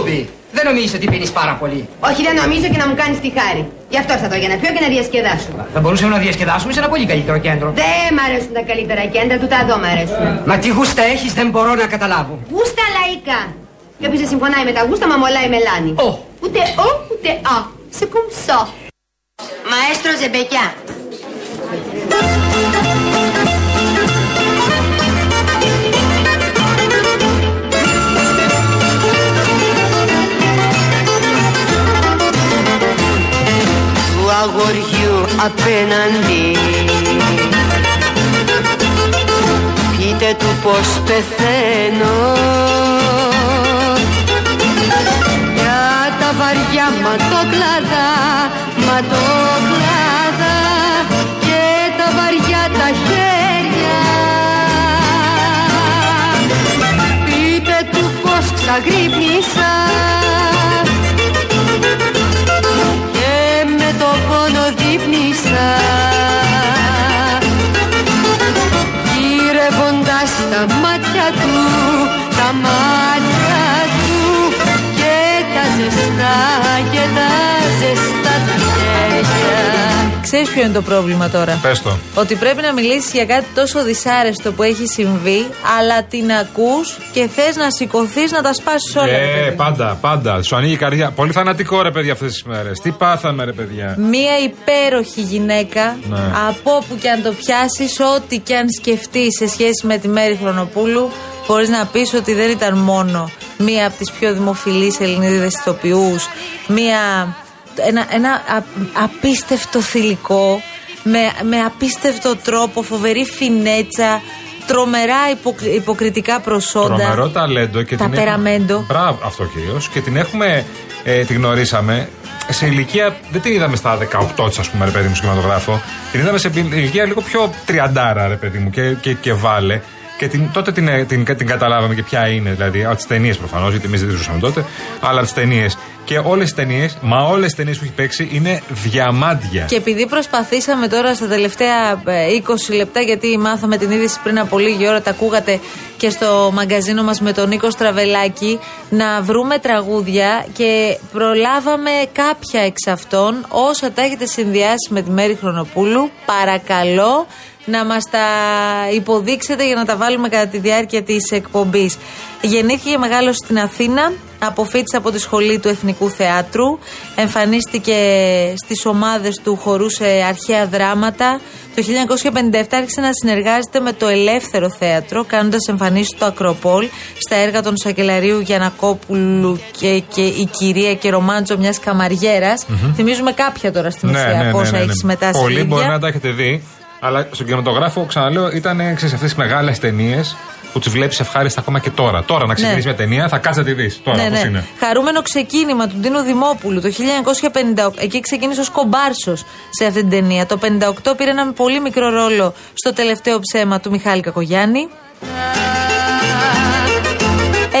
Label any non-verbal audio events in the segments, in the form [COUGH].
Ρούμπι, δεν νομίζεις ότι πίνεις πάρα πολύ; Όχι, δεν νομίζω και να μου κάνεις τη χάρη. Γι' αυτό θα το για να πιω και να διασκεδάσω. Θα μπορούσαμε να διασκεδάσουμε σε ένα πολύ καλύτερο κέντρο. Δεν μ' αρέσουν τα καλύτερα κέντρα, του τα δω μ' αρέσουν. Μα τι γούστα έχεις δεν μπορώ να καταλάβω. Γούστα λαϊκά. Και όποιος δεν συμφωνάει με τα γούστα, μα μολάει μελάνι. Ω. Ούτε ο, ούτε α. Σε κουμψό. Μαέστρο Ζεμπεκιά. Αγοριού απέναντι. Πείτε του πως πεθαίνω. Για τα βαριά ματόκλαδα, ματόκλαδα Και τα βαριά τα χέρια. Πείτε του πως ξαγρύπνησα μάτια του και τα ζεστά και τα ζεστά του χέρια. Ξέρεις ποιο είναι το πρόβλημα τώρα; Πες το. Ότι πρέπει να μιλήσεις για κάτι τόσο δυσάρεστο που έχει συμβεί, αλλά την ακούς και θες να σηκωθείς να τα σπάσεις όλα. ρε Ε, παιδί. πάντα, πάντα. Σου ανοίγει η καρδιά. Πολύ θανατικό ρε παιδιά αυτές τις μέρες. Τι πάθαμε ρε παιδιά. Μία υπέροχη γυναίκα, Ναι. από όπου και αν το πιάσεις, ό,τι και αν σκεφτείς σε σχέση με τη Μέρη Χρονοπούλου, μπορεί να πεις ότι δεν ήταν μόνο μία από τις πιο δημοφιλείς Ελληνίδες ηθοποιού, μία. Ένα, ένα α- απίστευτο θηλυκό, με, με απίστευτο τρόπο, φοβερή φινέτσα, τρομερά υποκ- υποκριτικά προσόντα. Τρομερό ταλέντο και Τα την έχουμε- περαμέντο. Μπράβο, αυτό κυρίως. Και την έχουμε, ε, τη γνωρίσαμε σε ηλικία. Δεν την είδαμε στα 18 της, ας πούμε, ρε παιδί μου, σκηματογράφο. Την είδαμε σε ηλικία λίγο πιο τριαντάρα, ρε παιδί μου, και, και, και βάλε. Και την, τότε την, ε, την, την καταλάβαμε και ποια είναι, δηλαδή από τις ταινίες προφανώς, γιατί εμείς δεν τη ζούσαμε τότε, αλλά από τις ταινίες. Και όλες τις ταινίες, μα όλες τις ταινίες που έχει παίξει είναι διαμάντια. Και επειδή προσπαθήσαμε τώρα στα τελευταία ε, 20 λεπτά, γιατί μάθαμε την είδηση πριν από λίγη ώρα, τα ακούγατε και στο μαγκαζίνο μας με τον Νίκο Στραβελάκη, να βρούμε τραγούδια και προλάβαμε κάποια εξ αυτών. Όσα τα έχετε συνδυάσει με τη Μέρη Χρονοπούλου, παρακαλώ να μας τα υποδείξετε για να τα βάλουμε κατά τη διάρκεια της εκπομπής. Γεννήθηκε μεγάλος στην Αθήνα, αποφύτησε από τη σχολή του Εθνικού Θεάτρου, εμφανίστηκε στις ομάδες του, χωρούσε αρχαία δράματα. Το 1957 άρχισε να συνεργάζεται με το Ελεύθερο Θέατρο, κάνοντας εμφανίσεις στο Ακροπόλ, στα έργα των Σακελαρίου Γιανακόπουλου και, και η κυρία και ρομάντζο μιας καμαριέρας. Θυμίζουμε κάποια τώρα στην ουσία πόσα έχει συμμετάσχει η Ναι, Πολλοί ίδια. μπορεί να τα έχετε δει, αλλά στον κινηματογράφο, ξαναλέω, ήταν ξέρεις, αυτές τι μεγάλες ταινίες που τις βλέπεις ευχάριστα ακόμα και τώρα. Τώρα να ξεκινήσει Ναι. μια ταινία, θα κάτσε να τη δεις. Τώρα ναι, πώς ναι. είναι. Χαρούμενο ξεκίνημα του Ντίνου Δημόπουλου το 1958. Εκεί ξεκίνησε ω κομπάρσο σε αυτή την ταινία. Το 1958 πήρε ένα πολύ μικρό ρόλο στο τελευταίο ψέμα του Μιχάλη Κακογιάννη.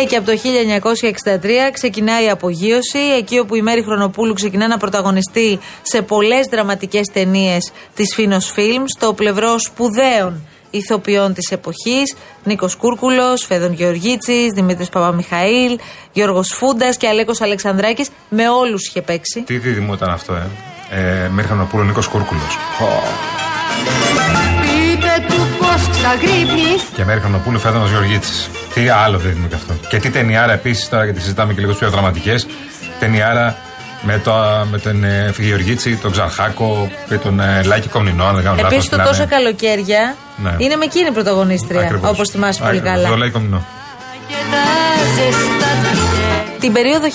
Ε, και από το 1963 ξεκινάει η απογείωση, εκεί όπου η Μέρη Χρονοπούλου ξεκινά να πρωταγωνιστεί σε πολλές δραματικές ταινίες της Φίνος Φιλμ, στο πλευρό σπουδαίων ηθοποιών της εποχής, Νίκος Κούρκουλος, Φέδων Γεωργίτσης, Δημήτρης Παπαμιχαήλ, Γιώργος Φούντας και Αλέκος Αλεξανδράκης, με όλους είχε παίξει. Τι δίδυμο ήταν αυτό, ε; ε Μέρη Χανοπούλου, Νίκος Κούρκουλος. Πείτε του πως ξαγρύπνεις Και Μέρη Χανοπούλου, Φέδωνο Γεωργίτση. Τι άλλο δίδυμο κι αυτό. Και τι ταινιάρα επίσης, τώρα γιατί συζητάμε και λίγο πιο δραματικές. Ταινιάρα με, το, με τον ε, Γεωργίτση, τον Ξαρχάκο και τον ε, Λάκη Κομνηνό, αν δεν κάνω λάθος, Επίσης το μιλάμε. τόσο καλοκαίρια Ναι. είναι με εκείνη πρωταγωνίστρια, Ακριβώς. όπως θυμάσαι πολύ Ακριβώς, καλά. Το Λάκη Κομνηνό. Την περίοδο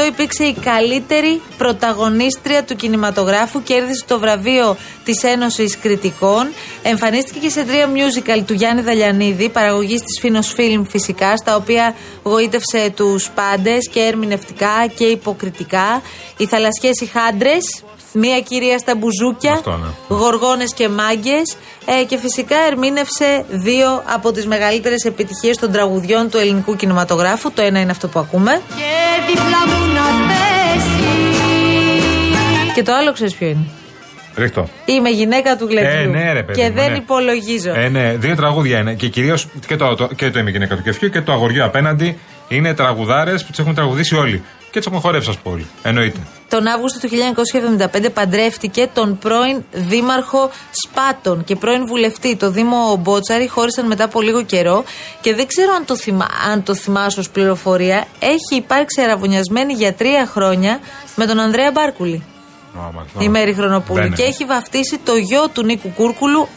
1967-68 υπήρξε η καλύτερη πρωταγωνίστρια του κινηματογράφου, κέρδισε το βραβείο της Ένωσης Κριτικών, εμφανίστηκε και σε τρία musical του Γιάννη Δαλιανίδη, παραγωγής της Φίνος Φιλμ φυσικά, στα οποία γοήτευσε τους πάντες και ερμηνευτικά και υποκριτικά. Οι θαλασσιές οι χάντρες, Μία κυρία στα μπουζούκια, Αυτό, ναι. γοργόνες και μάγκες ε, και φυσικά ερμήνευσε δύο από τις μεγαλύτερες επιτυχίες των τραγουδιών του ελληνικού κινηματογράφου. Το ένα είναι αυτό που ακούμε Και δίπλα μου να πέσεις και το άλλο ξέρεις ποιο είναι; Ρίχτω. Είμαι γυναίκα του γλεντιού Ε, ναι, ρε παιδί. και μου, δεν ναι. υπολογίζω. Ε, ναι, δύο τραγούδια είναι. Και κυρίως και το, το, και το Είμαι γυναίκα του κεφιού και το αγοριό απέναντι. Είναι τραγουδάρες που τις έχουν τραγουδήσει όλοι. Και τις έχουν χορέψει, ας πούμε όλοι. Εννοείται. Τον Αύγουστο του 1975 παντρεύτηκε τον πρώην δήμαρχο Σπάτων και πρώην βουλευτή. Το Δήμο Μπότσαρη χώρισαν μετά από λίγο καιρό και δεν ξέρω αν το, θυμά, αν το θυμάσαι ως πληροφορία. Έχει υπάρξει αραβωνιασμένη για τρία χρόνια με τον Ανδρέα Μπάρκουλη. Η Μέρη Χρονοπούλου. Δεν Και είναι. έχει βαφτίσει το γιο του Νίκου Κούρκουλου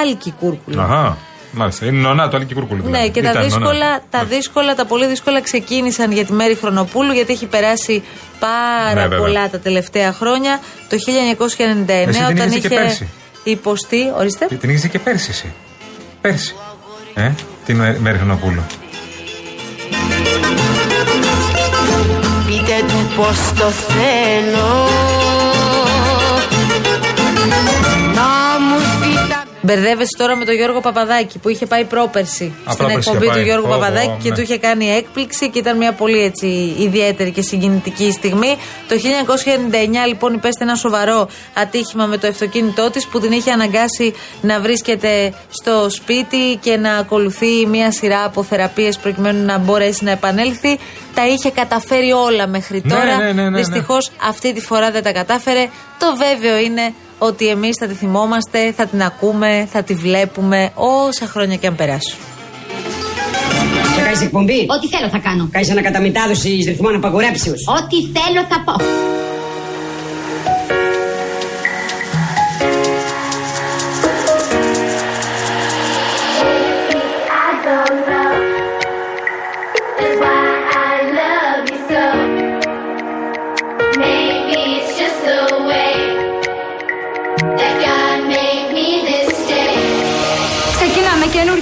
Άλκη Κούρκουλου. Αχά. Μάλιστα. Είναι νονά το Αλκή Κούρκουλου. Ναι, και τα Ήταν δύσκολα, νονά. τα δύσκολα, τα πολύ δύσκολα ξεκίνησαν για τη Μέρη Χρονοπούλου γιατί έχει περάσει πάρα Ναι, βέβαια. πολλά τα τελευταία χρόνια. Το 1999 Εσύ την όταν είχες είχε και πέρσι. υποστεί. Ορίστε. Την- Την είχε και πέρσι εσύ. Πέρσι. Ε, την Μέ- Μέρη Χρονοπούλου. Πείτε του πως το θέλω Μπερδεύεσαι τώρα με τον Γιώργο Παπαδάκη που είχε πάει πρόπερση Α, στην πρόπερση εκπομπή είχε του πάει. Γιώργου Ω, ω, Παπαδάκη και ναι. του είχε κάνει έκπληξη και ήταν μια πολύ έτσι ιδιαίτερη και συγκινητική στιγμή. Το 1999 λοιπόν υπέστη ένα σοβαρό ατύχημα με το αυτοκίνητό της που την είχε αναγκάσει να βρίσκεται στο σπίτι και να ακολουθεί μια σειρά από θεραπείες προκειμένου να μπορέσει να επανέλθει. Τα είχε καταφέρει όλα μέχρι Ναι, τώρα. ναι, ναι, ναι, ναι. Δυστυχώς αυτή τη φορά δεν τα κατάφερε. Το βέβαιο είναι ότι εμείς θα τη θυμόμαστε, θα την ακούμε, θα τη βλέπουμε όσα χρόνια και αν περάσουν. Θα κάνεις εκπομπή. Ό,τι θέλω θα κάνω. Κάνεις ανακαταμετάδοση ρυθμών απαγορέψεως. Ό,τι θέλω θα πω.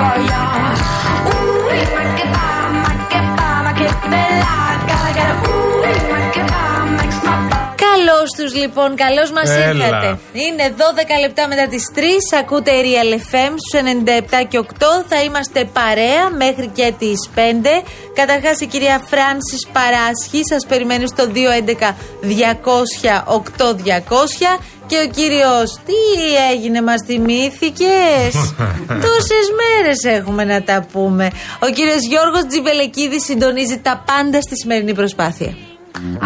body dance for ya. Ooh, ma che fa, ma che fa, ma che bella. Gotta get a ooh, ma che fa, makes my body. Καλώς τους λοιπόν, καλώς μας Έλα. ήρθατε. Είναι 12 λεπτά μετά τις 3. Ακούτε Real FM στους 97 και 8. Θα είμαστε παρέα μέχρι και τις 5. Καταρχάς η κυρία Φράνση Παράσχη σας περιμένει στο 211 200 8200. Και ο κύριος, τι έγινε, μας θυμήθηκες; [LAUGHS] Τόσες μέρες έχουμε να τα πούμε. Ο κύριος Γιώργος Τζιβελεκίδης συντονίζει τα πάντα στη σημερινή προσπάθεια.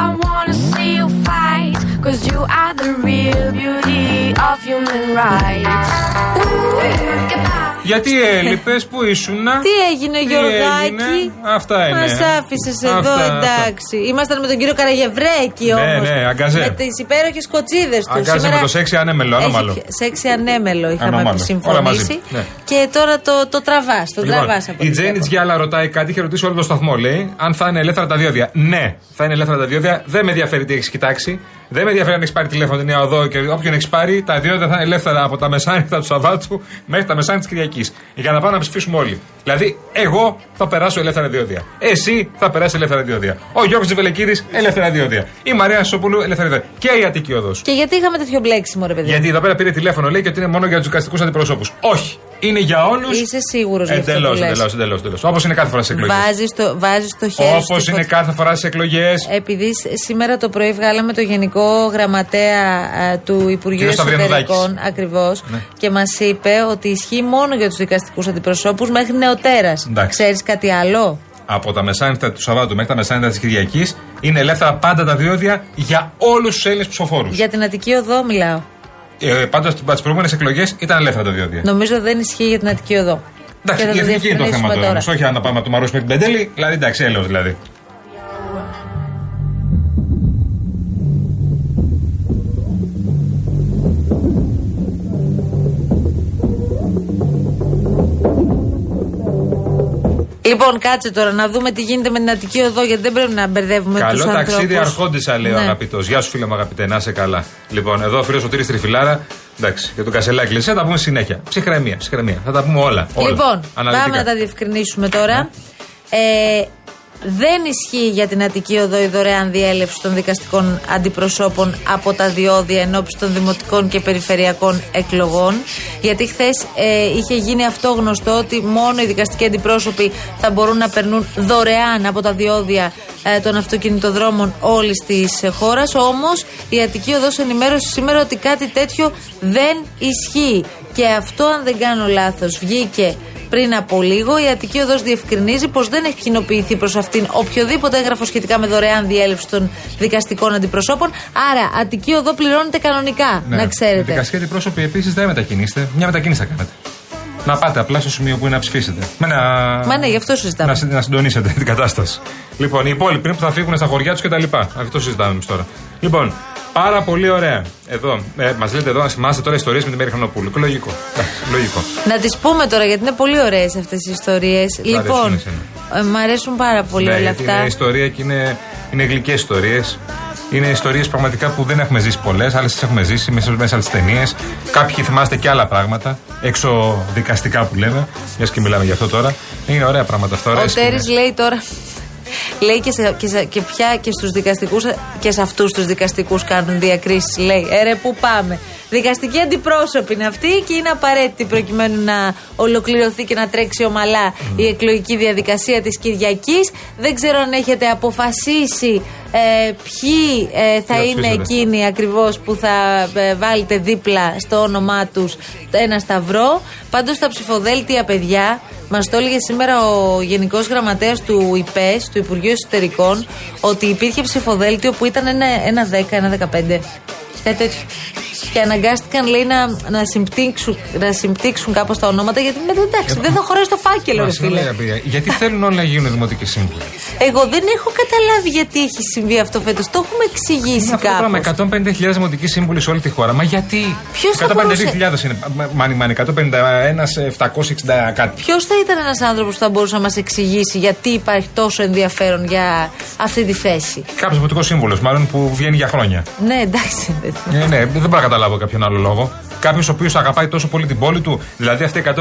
I wanna see you fight, cause you are the real beauty of human rights. Ooh, ma che fa, Γιατί έλειπες, πού ήσουνα; Τι έγινε, Τι Γιωργάκη; έγινε; Αυτά είναι. Μα άφησες εδώ, Αυτά, αυτά. εντάξει. Ήμασταν με τον κύριο Καραγευρέκη Ναι, όμως. ναι, αγκαζέ. Με τις υπέροχες κοτσίδες τους. Αγκάζε με το σεξι ανέμελο, ανώμαλο. Έχει σεξι ανέμελο είχαμε Ανώμαλο. συμφωνήσει. Όλα μαζί. Ναι. Και τώρα το, το τραβάς. Το Λοιπόν, τραβάς από η ό,τι Τζένι βλέπω. Τζιάλα ρωτάει κάτι, είχε ρωτήσει όλο το σταθμό. Λέει αν θα είναι ελεύθερα τα διόδια. Ναι, θα είναι ελεύθερα τα διόδια. Δεν με ενδιαφέρει τι έχεις κοιτάξει. Δεν με ενδιαφέρει αν έχεις πάρει τηλέφωνο την νέα οδό και όποιον έχεις πάρει. Τα διόδια θα είναι ελεύθερα από τα μεσάνυχτα του Σαββάτου μέχρι τα μεσάνυχτα της Κυριακής. Για να πάμε να ψηφίσουμε όλοι. Δηλαδή, εγώ θα περάσω ελεύθερα διόδια. Εσύ θα περάσει ελεύθερα διόδια. Ο Γιώργος Τζιβελεκίδης ελεύθερα διόδια. Η Μαρία Σοπούλου ελεύθερα διόδια. Και η Αττική οδός. Και γιατί είχαμε τέτοιο μπλέξιμο, ρε παιδί. Γιατί εδώ πέρα πήρε τηλέφωνο, λέει και ότι είναι μόνο για τους δικαστικούς αντιπροσώπους. Όχι. Είναι για όλους. Είσαι σίγουρος γι' αυτό Εντελώς, που λες. εντελώς, εντελώς, εντελώς. Όπως είναι κάθε φορά στις εκλογές. Βάζεις το, βάζεις το χέρι Όπως στη είναι φωτιά. κάθε φορά στις εκλογές. Επειδή σ- σήμερα το πρωί βγάλαμε το Γενικό Γραμματέα α, του Υπουργείου Κύριος Σταυριανουδάκης. Εσωτερικών ακριβώς Ναι. και μας είπε ότι ισχύει μόνο για τους δικαστικούς αντιπροσώπους μέχρι νεοτέρας. Εντάξει. Ξέρεις κάτι άλλο; Από τα μεσάνυχτα του Σαββάτου μέχρι τα μεσάνυχτα της Κυριακής είναι ελεύθερα πάντα τα διόδια για όλους τους Έλληνες ψηφοφόρους. Για την Αττική Οδό μιλάω. Ε, Πάντω τι προηγούμενες εκλογές ήταν ελεύθερα τα διόδια. Νομίζω δεν ισχύει για την Αττική Οδό. Εντάξει, Και η θα το εθνική είναι το θέμα διευκρινίσουμε τώρα. όμως, Όχι αν να πάμε να του μαρώσουμε την πεντέλη. Δηλαδή, εντάξει, έλεος δηλαδή. Λοιπόν, κάτσε τώρα να δούμε τι γίνεται με την Αττική Οδό, γιατί δεν πρέπει να μπερδεύουμε τους Καλό ανθρώπους. ταξίδι αρχόντισα, λέει ο Ναι. αγαπητός. Γεια σου, φίλε μου, αγαπητέ, να είσαι καλά. Λοιπόν, εδώ ο φίλος ο Τύρι Τριφυλάρα. Εντάξει, και τον Κασελάκη Λεσέ, θα τα πούμε συνέχεια. Ψυχραιμία, ψυχραιμία. Θα τα πούμε όλα. όλα. Λοιπόν, Αναλυτικά. πάμε να τα διευκρινίσουμε τώρα. Ε, δεν ισχύει για την Αττική Οδό η δωρεάν διέλευση των δικαστικών αντιπροσώπων από τα διόδια ενώπιση των δημοτικών και περιφερειακών εκλογών. Γιατί χθες ε, είχε γίνει αυτό γνωστό ότι μόνο οι δικαστικοί αντιπρόσωποι θα μπορούν να περνούν δωρεάν από τα διόδια ε, των αυτοκινητοδρόμων όλης της χώρας. Όμως η Αττική Οδός ενημέρωσε σήμερα ότι κάτι τέτοιο δεν ισχύει. Και αυτό, αν δεν κάνω λάθος, βγήκε πριν από λίγο. Η Αττική Οδός διευκρινίζει πως δεν έχει κοινοποιηθεί προς αυτήν οποιοδήποτε έγγραφο σχετικά με δωρεάν διέλευση των δικαστικών αντιπροσώπων. Άρα, Αττική Οδό πληρώνεται κανονικά, Ναι. να Οι ξέρετε. δικαστικοί αντιπρόσωποι επίσης δεν μετακινήσετε. Μια μετακίνηση θα κάνετε. Να πάτε απλά στο σημείο που είναι να ψηφίσετε. Με να... Μα ναι, γι' αυτό συζητάμε. Να, συ- να συντονίσετε [LAUGHS] την κατάσταση. Λοιπόν, οι υπόλοιποι είναι που θα φύγουν στα χωριά τους κτλ. Αυτό συζητάμε εμείς τώρα. Λοιπόν, πάρα πολύ ωραία. Εδώ, ε, μας λέτε εδώ να θυμάστε τώρα ιστορίες με την Μέρη Χρονοπούλου. Και Λογικό. Εντάξει, λογικό. Να τις πούμε τώρα, γιατί είναι πολύ ωραίες αυτές οι ιστορίες. Λοιπόν, εσένα. ε, μ' αρέσουν πάρα πολύ Ναι, όλα γιατί αυτά. Είναι ιστορία και είναι, είναι γλυκές ιστορίες. Είναι ιστορίες πραγματικά που δεν έχουμε ζήσει πολλές, άλλες τις έχουμε ζήσει μέσα, μέσα από τις ταινίες. Κάποιοι θυμάστε και άλλα πράγματα, έξω δικαστικά που λέμε. Μιας και μιλάμε για αυτό τώρα. Είναι ωραία πράγματα αυτά. Ο ωραίες Τέρις σκηνές. λέει τώρα. Λέει και, σε, και, σε- και πια και στους δικαστικούς και σε αυτούς τους δικαστικούς κάνουν διακρίσεις. Λέει ε ρε που πάμε δικαστικοί αντιπρόσωποι είναι αυτοί και είναι απαραίτητοι προκειμένου να ολοκληρωθεί και να τρέξει ομαλά η εκλογική διαδικασία της Κυριακής δεν ξέρω αν έχετε αποφασίσει ε, ποιοι ε, θα θα είναι ψηφίσετε. εκείνοι ακριβώς που θα ε, βάλετε δίπλα στο όνομά τους ένα σταυρό πάντως στα ψηφοδέλτια παιδιά Μας το έλεγε σήμερα ο Γενικός Γραμματέας του ΙΠΕΣ, του Υπουργείου Εσωτερικών, ότι υπήρχε ψηφοδέλτιο που ήταν ένα, ένα 10, ένα 15. Κάτι τέτοιο. Και αναγκάστηκαν, λέει, να, να, συμπτύξουν, να συμπτύξουν κάπως τα ονόματα, γιατί μετά εντάξει, δεν θα χωρέσει το φάκελο, Μα, ρε συγγνώμη, φίλε. αγαπητοί, Γιατί θέλουν όλοι να γίνουν δημοτικοί σύμβουλοι. Εγώ δεν έχω καταλάβει γιατί έχει συμβεί αυτό φέτος. Το έχουμε εξηγήσει Είναι αυτό το πράγμα. κάπως. 150.000 δημοτικοί σύμβουλοι σε όλη τη χώρα. Μα γιατί. Ποιος θα 152.000 είναι. Μα- Μάνι, μάνι. 151, 760 κάτι. Ποιος θα ήταν ένας άνθρωπος που θα μπορούσε να μας εξηγήσει γιατί υπάρχει τόσο ενδιαφέρον για αυτή τη θέση; Κάποιος δημοτικός σύμβουλος, μάλλον που βγαίνει για χρόνια. Ναι, εντάξει. Ε, ναι, δεν μπορώ να καταλάβω κάποιον άλλο λόγο. Κάποιος ο οποίος αγαπάει τόσο πολύ την πόλη του, δηλαδή αυτοί οι 152.000,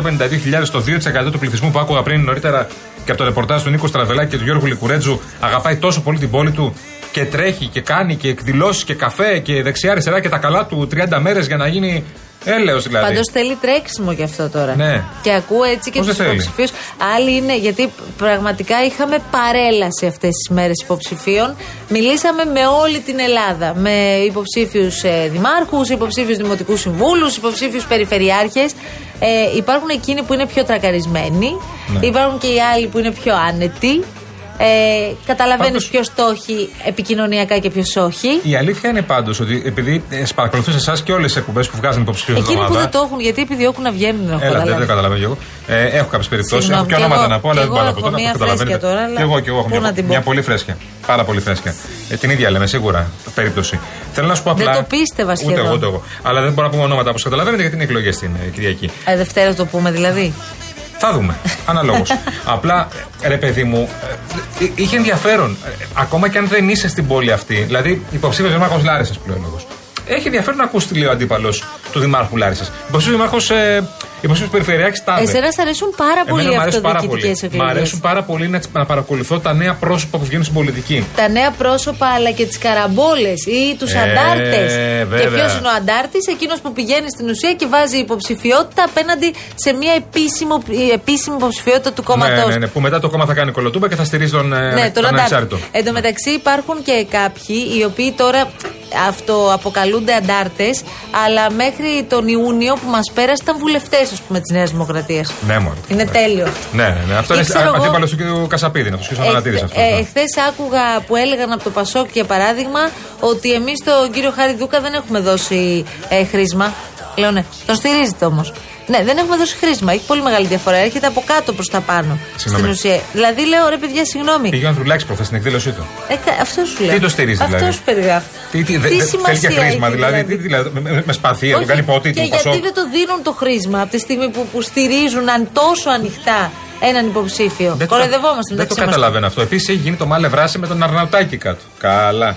το 2% του πληθυσμού που άκουγα πριν νωρίτερα και από το ρεπορτάζ του Νίκο Στραβελάκη και του Γιώργου Λικουρέτζου, αγαπάει τόσο πολύ την πόλη του και τρέχει και κάνει και εκδηλώσεις και καφέ και δεξιά-αριστερά και τα καλά του 30 μέρες για να γίνει έλεος δηλαδή. Πάντως θέλει τρέξιμο γι' αυτό τώρα. Ναι. Και ακούω έτσι και Πώς τους δεν θέλει; υποψηφίους. Άλλοι είναι, γιατί πραγματικά είχαμε παρέλαση αυτές τις μέρες υποψηφίων. Μιλήσαμε με όλη την Ελλάδα. Με υποψήφιους ε, δημάρχους, υποψήφιους δημοτικούς συμβούλους, υποψήφιους περιφερειάρχες. Ε, υπάρχουν εκείνοι που είναι πιο τρακαρισμένοι. Ναι. Υπάρχουν και οι άλλοι που είναι πιο άνετοι. Ε, Καταλαβαίνεις Πάντως- ποιος το έχει επικοινωνιακά και ποιος όχι. Η αλήθεια είναι πάντως ότι επειδή ε, παρακολουθούσα εσάς και όλες τις εκπομπές που βγάζουν υποψηφίου Εκείνοι που εβδομάδα. δεν το έχουν, γιατί επιδιώκουν να βγαίνουν, έχω Έλα, δεν καταλάβει. δεν καταλαβαίνω κι εγώ. Ε, έχω κάποιες περιπτώσεις. Συγγνώμη, Έχω και κι ονόματα εγώ- να πω, κι αλλά δεν εγώ μπορώ να πω έχω τώρα. μία καταλαβαίνετε. φρέσκια τώρα, αλλά Και εγώ, και εγώ έχω πού μια, να την πω. μια πολύ φρέσκια. Πάρα πολύ φρέσκια. Ε, την ίδια λέμε σίγουρα περίπτωση. Θέλω να σου πω Δεν απλά. το πίστευα Ούτε σχεδόν. εγώ, ούτε εγώ. Αλλά δεν μπορώ να πούμε ονόματα όπως καταλαβαίνετε γιατί είναι εκλογές την ε, Κυριακή. Ε, Δευτέρα το πούμε δηλαδή. Θα δούμε. Αναλόγως. [LAUGHS] Απλά, ρε παιδί μου, ε, ε, είχε ενδιαφέρον. ε, Ακόμα και αν δεν είσαι στην πόλη αυτή. Δηλαδή, υποψήφιος Δήμαρχος Λάρισα πλέον λόγος. Έχει ενδιαφέρον να ακούσει τι λέει ο αντίπαλος του Δημάρχου Λάρισας. Υποψήφιος Δήμαρχος. Ε, υποψήφιο Περιφερειάρχη Τάβε. Εσένα σ' αρέσουν πάρα Εμένα πολύ οι μου αρέσει πάρα πολύ. αυτοδιοικητικέ Μ' εκλογέ. αρέσουν πάρα πολύ να, να παρακολουθώ τα νέα πρόσωπα που βγαίνουν στην πολιτική. Τα νέα πρόσωπα αλλά και τις καραμπόλες ή τους Ε, αντάρτες. Και βέβαια. ποιος είναι ο αντάρτης, εκείνος που πηγαίνει στην ουσία και βάζει υποψηφιότητα απέναντι σε μια επίσημο, επίσημη υποψηφιότητα του κόμματό ναι, ναι, ναι, που μετά το κόμμα θα κάνει κολοτούμπα και θα στηρίζει τον, ε, Ναι, τον τον αντάρτη. ανεξάρτητο. Εν τω μεταξύ υπάρχουν και κάποιοι οι οποίοι τώρα αυτοαποκαλούνται αντάρτες, αλλά μέχρι τον Ιούνιο που μας πέρασε ήταν βουλευτές, ας πούμε, της Νέας Δημοκρατίας. Ναι, μόνο. Είναι τέλειο. Ναι, ναι, ναι. Αυτό Ή είναι ξέρω εγώ- αντίπαλος του κ. Κασαπίδη, να τους πει ο Μανατήρη αυτό. ε, ναι. Εχθές άκουγα που έλεγαν από το Πασόκ για παράδειγμα ότι εμείς τον κύριο Χάρη Δούκα δεν έχουμε δώσει ε, χρήσμα. Λέω ναι, τον στηρίζετε όμως. Ναι, δεν έχουμε δώσει χρήσμα. Έχει πολύ μεγάλη διαφορά. Έρχεται από κάτω προς τα πάνω. Συγγνώμη. Στην ουσία. Δηλαδή λέω ρε παιδιά, συγγνώμη. Πήγε ο Ανδρουλάκης προχθές στην εκδήλωσή του. Ε, κα- αυτό σου λέω. Τι το στηρίζει, Αυτό δηλαδή; σου περιγράφει. Τι, τι, δε- δε- θέλει και χρήσμα, δηλαδή; Τι, δηλαδή με, με, με σπαθία, Όχι, του κάνει πότη, και του γιατί Πασόκ. δεν το δίνουν το χρήσμα από τη στιγμή που, που στηρίζουν αν τόσο ανοιχτά έναν υποψήφιο; Δεν το- Κοροϊδευόμαστε Δεν το μεταξύ μας. καταλαβαίνω αυτό. Επίσης έχει γίνει το μάλε βράση με τον Αρναουτάκη κάτω. Καλά.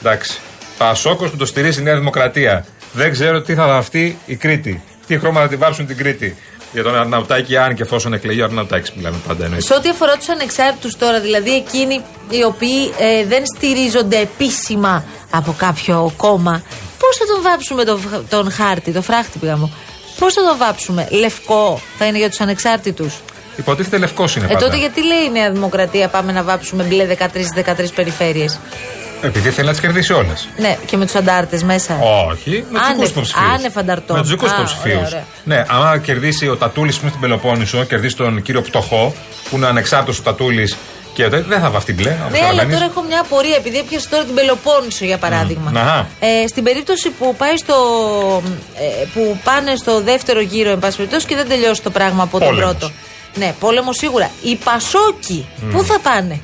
Εντάξει. Πασόκος που το στηρίζει η Νέα Δημοκρατία. Δεν ξέρω τι θα δαφτεί η Κρήτη. Τι χρώμα θα τη βάψουν την Κρήτη; Για τον Αρναουτάκη, αν και εφόσον εκλεγεί ο Αρναουτάκης, μιλάμε πάντα εννοείται. Σε ό,τι αφορά τους ανεξάρτητους τώρα, δηλαδή εκείνοι οι οποίοι ε, δεν στηρίζονται επίσημα από κάποιο κόμμα, πώς θα τον βάψουμε τον, τον χάρτη, το φράχτη πήγαμε. Πώς θα τον βάψουμε, Λευκό θα είναι για τους ανεξάρτητους; Υποτίθεται λευκός είναι Ε, πάντα. τότε γιατί λέει η Νέα Δημοκρατία πάμε να βάψουμε μπλε 13-13 περιφέρειες; Επειδή θέλει να τις κερδίσει όλες. Ναι, και με τους αντάρτες μέσα. Όχι, με τους Άνευ- δικού υποψηφίους. άνευ ανταρτών. Με τους δικού Α, υποψηφίους. ωραία, ωραία. Ναι, άμα κερδίσει ο Τατούλης στην Πελοπόννησο, κερδίσει τον κύριο Πτωχό, που είναι ανεξάρτητος ο Τατούλης και δεν δεν θα βαφτεί μπλε. Ναι, αλλά καταλαβαίνεις. τώρα έχω μια απορία, επειδή έπιασε τώρα την Πελοπόννησο για παράδειγμα. Μμ, αχα. Ε, στην περίπτωση που, πάει στο, ε, που πάνε στο δεύτερο γύρο, εν πάση περιπτώσει, και δεν τελειώσει το πράγμα από τον Πόλεμος. πρώτο. Ναι, πόλεμος σίγουρα. Οι Πασόκοι, πού θα πάνε,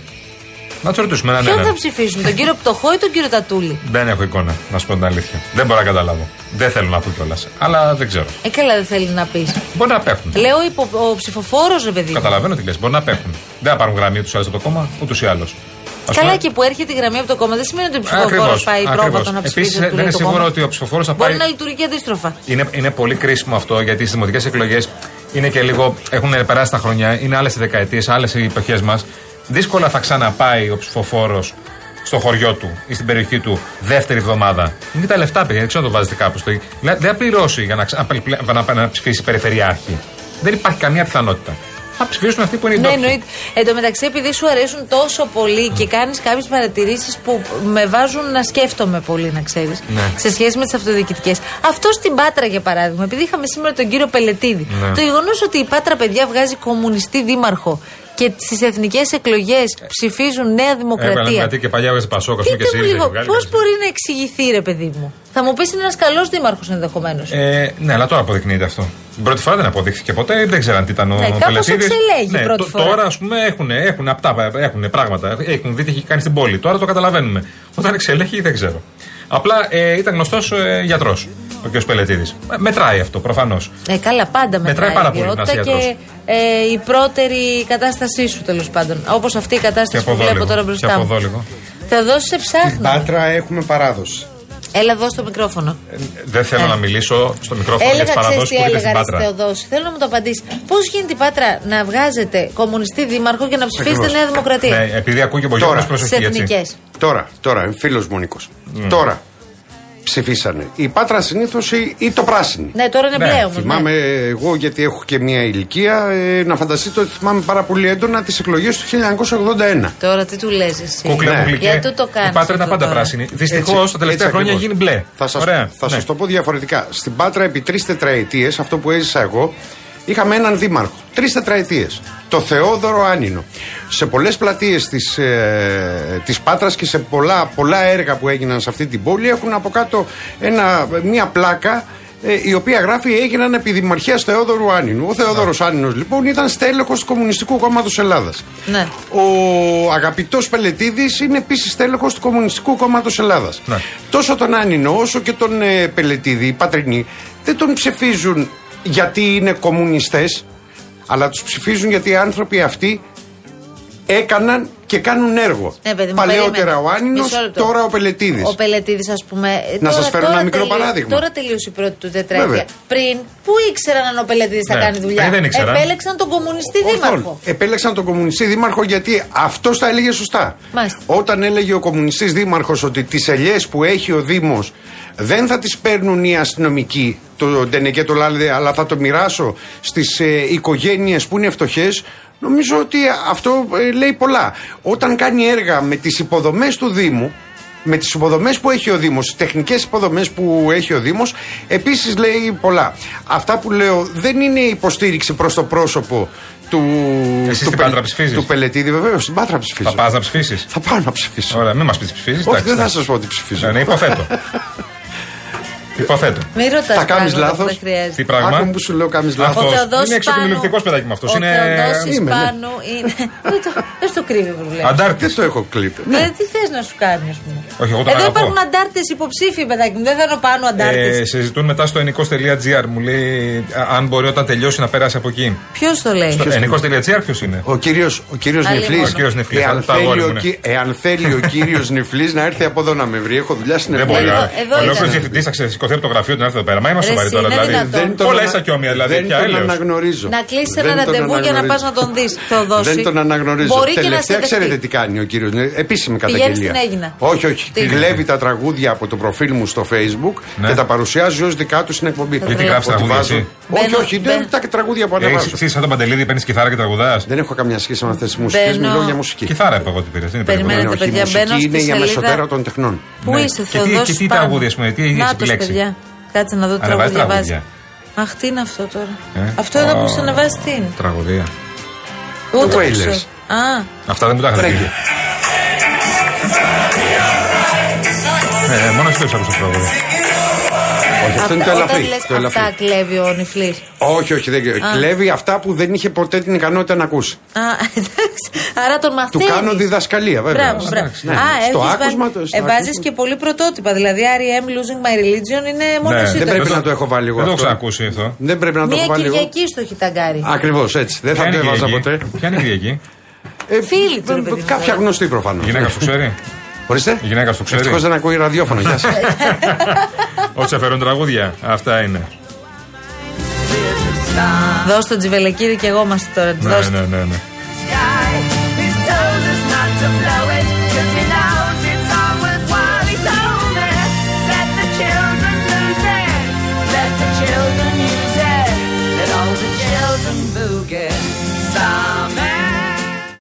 Να τους ρωτήσουμε έναν ποιον θα έναν. ψηφίσουν, τον κύριο Πτωχό ή τον κύριο Τατούλη; [LAUGHS] Δεν έχω εικόνα, να σου πω την αλήθεια. Δεν μπορώ να καταλάβω. Δεν θέλω να πω κιόλας. Αλλά δεν ξέρω. Ε, καλά, δεν θέλει να πεις. Μπορεί να απέχουν. Λέω υπο, ο ψηφοφόρος, ρε παιδί. μου. Καταλαβαίνω τι λες. Μπορεί να απέχουν. Δεν θα πάρουν γραμμή τους άλλους από το κόμμα, ούτως ή άλλως. Καλά, και που έρχεται η γραμμή από το κόμμα δεν σημαίνει ότι ο ψηφοφόρος πάει πρόβατο να ψηφίσει. Επίσης, αυτό που δεν λέει είναι το σίγουρο κόμμα. ότι ο ψηφοφόρος θα Μπορεί πάει. να λειτουργεί αντίστροφα. Είναι, είναι πολύ κρίσιμο αυτό γιατί στις δημοτικές εκλογές είναι και λίγο. Έχουν περάσει τα χρόνια, είναι άλλες οι δεκαετίες, άλλες οι εποχές μας. Δύσκολα θα ξαναπάει ο ψηφοφόρος στο χωριό του ή στην περιοχή του δεύτερη εβδομάδα. Είναι και τα λεφτά, παιδιά, δεν ξέρω να το βάζετε κάπου. Στο... Δηλαδή, δεν θα πληρώσει για να, ξα- να, να, να, να ψηφίσει περιφερειάρχη. Δεν υπάρχει καμία πιθανότητα. Θα ψηφίσουν αυτοί που είναι οι Ναι, ντόπιοι. εννοείται. Εν τω μεταξύ, επειδή σου αρέσουν τόσο πολύ και κάνεις κάποιες παρατηρήσεις που με βάζουν να σκέφτομαι πολύ, να ξέρεις, Ναι. σε σχέση με τις αυτοδιοικητικές. Αυτό στην Πάτρα, για παράδειγμα, επειδή είχαμε σήμερα τον κύριο Πελετίδη, Ναι. το γεγονός ότι η Πάτρα, παιδιά, βγάζει κομμουνιστή δήμαρχο και στις εθνικές εκλογές ψηφίζουν Νέα Έβγαλε Δημοκρατία. γιατί και παλιά έβγαζε Πασόκας σου και Πείτε μου ΣΥΡΙΖΑ. λίγο, έχει βγάλει, πώς βγάζει. μπορεί να εξηγηθεί, ρε παιδί μου; Θα μου πεις είναι ένας καλός δήμαρχος ενδεχομένως. Ε, ναι, αλλά τώρα αποδεικνύεται αυτό. Την πρώτη φορά δεν αποδείχθηκε ποτέ, δεν ξέραν τι ήταν ο Ναι, κάπως Πελετίδης. εξελέγει πρώτη τ- φορά. Τώρα, ας πούμε, έχουν, έχουν απτά, έχουν πράγματα. Έχουν δει τι έχει κάνει στην πόλη. Τώρα το καταλαβαίνουμε. Όταν εξελέγει, δεν ξέρω. Απλά ε, ήταν γνωστός ε, γιατρός ο κ. Πελετίδη. Μετράει αυτό, προφανώς. Ε, καλά, πάντα μετράει, Μετράει πάρα η πολύ να ιδιότητα είσαι και ε, η πρώτερη κατάστασή σου τέλος πάντων. Όπως αυτή η Και κατάσταση από που εδώ βλέπω λίγο. τώρα Και μπροστά από μου. εδώ λίγο. Θεοδόση, σε Στην ψάχνω. Πάτρα έχουμε παράδοση. Έλα εδώ στο μικρόφωνο. Ε, δεν θέλω Ε. να μιλήσω στο μικρόφωνο για τις Έλεγα, ξέρεις παραδόσει τι που γίνεται στην έλεγα, ρε Πάτρα. Θεοδόση. Θέλω να μου το απαντήσεις. Πώς γίνεται η Πάτρα να βγάζετε κομμουνιστή δήμαρχο και να ψηφίσετε Ακριβώς. Νέα Δημοκρατία; Ναι, επειδή ακούει και ο Τώρα, Μπογιάννη, Στι προσοχή έτσι. εθνικές. Τώρα, τώρα, φίλος μου Νίκος. Τώρα ψηφίσανε. Η Πάτρα συνήθως ή, ή το πράσινη. Ναι, τώρα είναι Ναι, μπλε όμως, Θυμάμαι εγώ, γιατί έχω και μια ηλικία, ε, να φανταστείτε ότι θυμάμαι πάρα πολύ έντονα τις εκλογές του 1981. Τώρα τι του λες εσύ; Κούκλα Ναι. μου γλυκέ. Γιατί το κάνεις Η Πάτρα ήταν αυτό πάντα τώρα; πράσινη. Δυστυχώς Έτσι, τα τελευταία έτσι χρόνια ακριβώς. γίνει μπλε. Θα σας, Ωραία. θα ναι. σας το πω διαφορετικά. Στην Πάτρα επί τρεις τετραετίες, αυτό που έζησα εγώ, είχαμε έναν δήμαρχο. Τρεις τετραετίες. Το Θεόδωρο Άνινο. Σε πολλές πλατείες της ε, της Πάτρας και σε πολλά, πολλά έργα που έγιναν σε αυτή την πόλη έχουν από κάτω ένα, μια πλάκα ε, η οποία γράφει έγιναν επί Δημαρχίας Θεόδωρου Άνινου. Ο Θεόδωρος Άνινος λοιπόν ήταν στέλεχος του Κομμουνιστικού Κόμματος Ελλάδας. Ναι. Ο αγαπητός Πελετίδης είναι επίσης στέλεχος του Κομμουνιστικού Κόμματος Ελλάδας. Ναι. Τόσο τον Άνινο όσο και τον ε, Πελετίδη, οι πατρινοί, δεν τον ψηφίζουν γιατί είναι κομμουνιστές, αλλά τους ψηφίζουν γιατί οι άνθρωποι αυτοί έκαναν και κάνουν έργο. Ναι, παιδί μου, Παλαιότερα περίμενε. ο Άνινος, Μισό λεπτό. τώρα ο Πελετίδης. Ο Πελετίδης, ας πούμε. ε, Να τώρα- σας φέρω τώρα ένα μικρό τελείω- παράδειγμα. Τώρα τελείωσε η πρώτη του τετραετία. Βέβαια. Πριν, πού ήξεραν αν ο Πελετίδης θα Ναι, κάνει δουλειά; πριν δεν ήξεραν. Επέλεξαν τον κομμουνιστή Ορθόν. δήμαρχο. Επέλεξαν τον κομμουνιστή δήμαρχο γιατί αυτός τα έλεγε σωστά. Μάλιστα. Όταν έλεγε ο κομμουνιστής δήμαρχος ότι τις ελιές που έχει ο Δήμος δεν θα τις παίρνουν οι αστυνομικοί, το Ντενεκέ το Λάλδε, αλλά θα το μοιράσω στις ε, οικογένειες που είναι φτωχές. Νομίζω ότι αυτό ε, λέει πολλά. Όταν κάνει έργα με τις υποδομές του Δήμου, με τις υποδομές που έχει ο Δήμος, τις τεχνικές υποδομές που έχει ο Δήμος, επίσης λέει πολλά. Αυτά που λέω δεν είναι υποστήριξη προς το πρόσωπο του, Εσύ του, στην Πάτρα ψηφίζεις; του Πελετίδη, βεβαίως, στην Πάτρα ψηφίζω. Θα πας να ψηφίσεις; Θα πάω να ψηφίσω. Ωραία, μην μας πεις ψηφίζεις. Όχι, δεν θα σας πω ότι ψηφίζω. Ναι, υποθέτω. [LAUGHS] υποθέτω. Μην ρωτάς Θα κάνεις πράγματα που λάθος. δεν χρειάζεται. Τι πράγμα; Άκου που σου λέω κάνεις Αυτός. λάθος. Ο Θεοδόσης Είναι εξοκοινωνιστικός παιδάκι μου αυτός. Ο Είναι- Θεοδόσης Είμαι, ναι. Πάνου είναι. δεν το- Δεν στο κρύβει που βλέπεις. Αντάρτης. Δεν το έχω κλείπει. Ναι, τι θες να σου κάνει, ας πούμε. Όχι, εγώ τον Εδώ αγαπώ. υπάρχουν αντάρτες υποψήφοι, παιδάκι μου. Δεν θα είναι πάνω αντάρτε. Ε, συζητούν μετά στο ενικό.gr. Μου λέει α, αν μπορεί όταν τελειώσει να περάσει από εκεί. Ποιος το λέει; Στο ενικό.gr ποιος είναι; Ο κύριος, ο κύριος Άλλη Νεφλής, μόνο. Ο κύριος Νεφλής, εάν, τα αγόρι θέλει μου ο, είναι. κυ- εάν θέλει ο κύριος Νεφλής να έρθει από εδώ να με βρει, έχω δουλειά στην Δεν μπορεί. Ευρώπη. Εδώ- εδώ Ο ολόκληρο ήταν. διευθυντής θα ξεσηκωθεί σηκωθεί από το γραφείο του να έρθει εδώ πέρα. Μα είναι Ρε, σοβαρή εσύ, τώρα. είναι Δηλαδή. δυνατόν. Δεν τον Όλα ανα- ίσα και όμοια, δηλαδή. Δεν Πια τον έλεος. αναγνωρίζω. Να κλείσει Δεν ένα τον ραντεβού για να πας αναγνωρίζω. να τον δεις, Θεοδόση. Δεν τον αναγνωρίζω. Μπορεί και να σε Τελευταία δεχτεί. ξέρετε τι κάνει ο κύριος. Επίσημη Πηγαίνει καταγγελία. στην Αίγινα. Όχι, όχι. Τι; Κλέβει τα τραγούδια από το προφίλ μου στο Facebook Ναι. και τα παρουσιάζει ως δικά του στην εκπομπή. Γιατί γράφεις Ότι τραγούδια βάζω- εσύ; Όχι, Μπαίνω- όχι. μπαίνω. δεν- Τα τραγούδια που Έχεις ανεβάζω. εσύ σαν τον Παντελίδη, παίρνεις κιθάρα και τραγουδάς; Δεν έχω καμιά σχέση με αυτές τις μουσικές. Μπαίνω- Μιλώ για μουσική. Κιθάρα είπα εγώ τι πήρες. Δεν είναι Περιμένετε, περίπου. Όχι, η παιδιά, μουσική μπαίνω στη είναι η σελίδα. αμεσοτέρα των τεχνών. Πού Ναι. είσαι, Και τι- Θεοδόση. και τι τραγούδι, ας πούμε, τι έχεις Νάτος, επιλέξει; Παιδιά. Κάτσε να δω τι Ανεβάζει τραγούδια βάζει. τραγούδια. Αχ, τι είναι αυτό τώρα. Ε; Αυτό εδώ Ω. που σου ανεβάζει τι είναι. Τραγουδία. Ούτε που Wailers. ξέρω. Α, Αυτά δεν μου τα είχατε Τρέγγι. πει. Ε, μόνο εσύ το έχεις ακούσει το τραγούδι. Όχι, αυτό είναι το αυτά- ελαφρύ. Όταν λες το ελαφρύ. αυτά κλέβει ο νυφλής. Όχι, όχι, δεν κλέβει αυτά που δεν είχε ποτέ την ικανότητα να ακούσει. Α, [LAUGHS] εντάξει. Άρα τον Του μαθαίνει. κάνω διδασκαλία, βέβαια. Μπράβο, μπράβο. Ναι. Α, Στο έχεις άκουσμα βάλει- το. στο ε, βάζεις άκουσμα. και πολύ πρωτότυπα. Δηλαδή, R.E.M. Losing My Religion είναι μόνο Ναι. εσύ Δεν το πρέπει έχεις. να το έχω βάλει εγώ Δεν το έχω αυτό. ξανακούσει αυτό. Δεν πρέπει να το Μία έχω βάλει εγώ. Κυριακή στο έχει ταγκάρει. Ακριβώς έτσι. Δεν θα Ποια το είναι η έβαζα Κυριακή; ποτέ. Ποια είναι η Κυριακή; Ε, Φίλη του, ρε παιδί μου, Κάποια τώρα. γνωστή προφανώς. Η γυναίκα σου ξέρει; Ορίστε. Η γυναίκα σου ξέρει. Ευτυχώς δεν ακούει ραδιόφωνο. Γεια σας. [LAUGHS] Όσοι τα τραγούδια. Αυτά είναι. Δώστε το τζιβελεκίδι και εγώ μας τώρα. Ναι, ναι, ναι, ναι. ναι.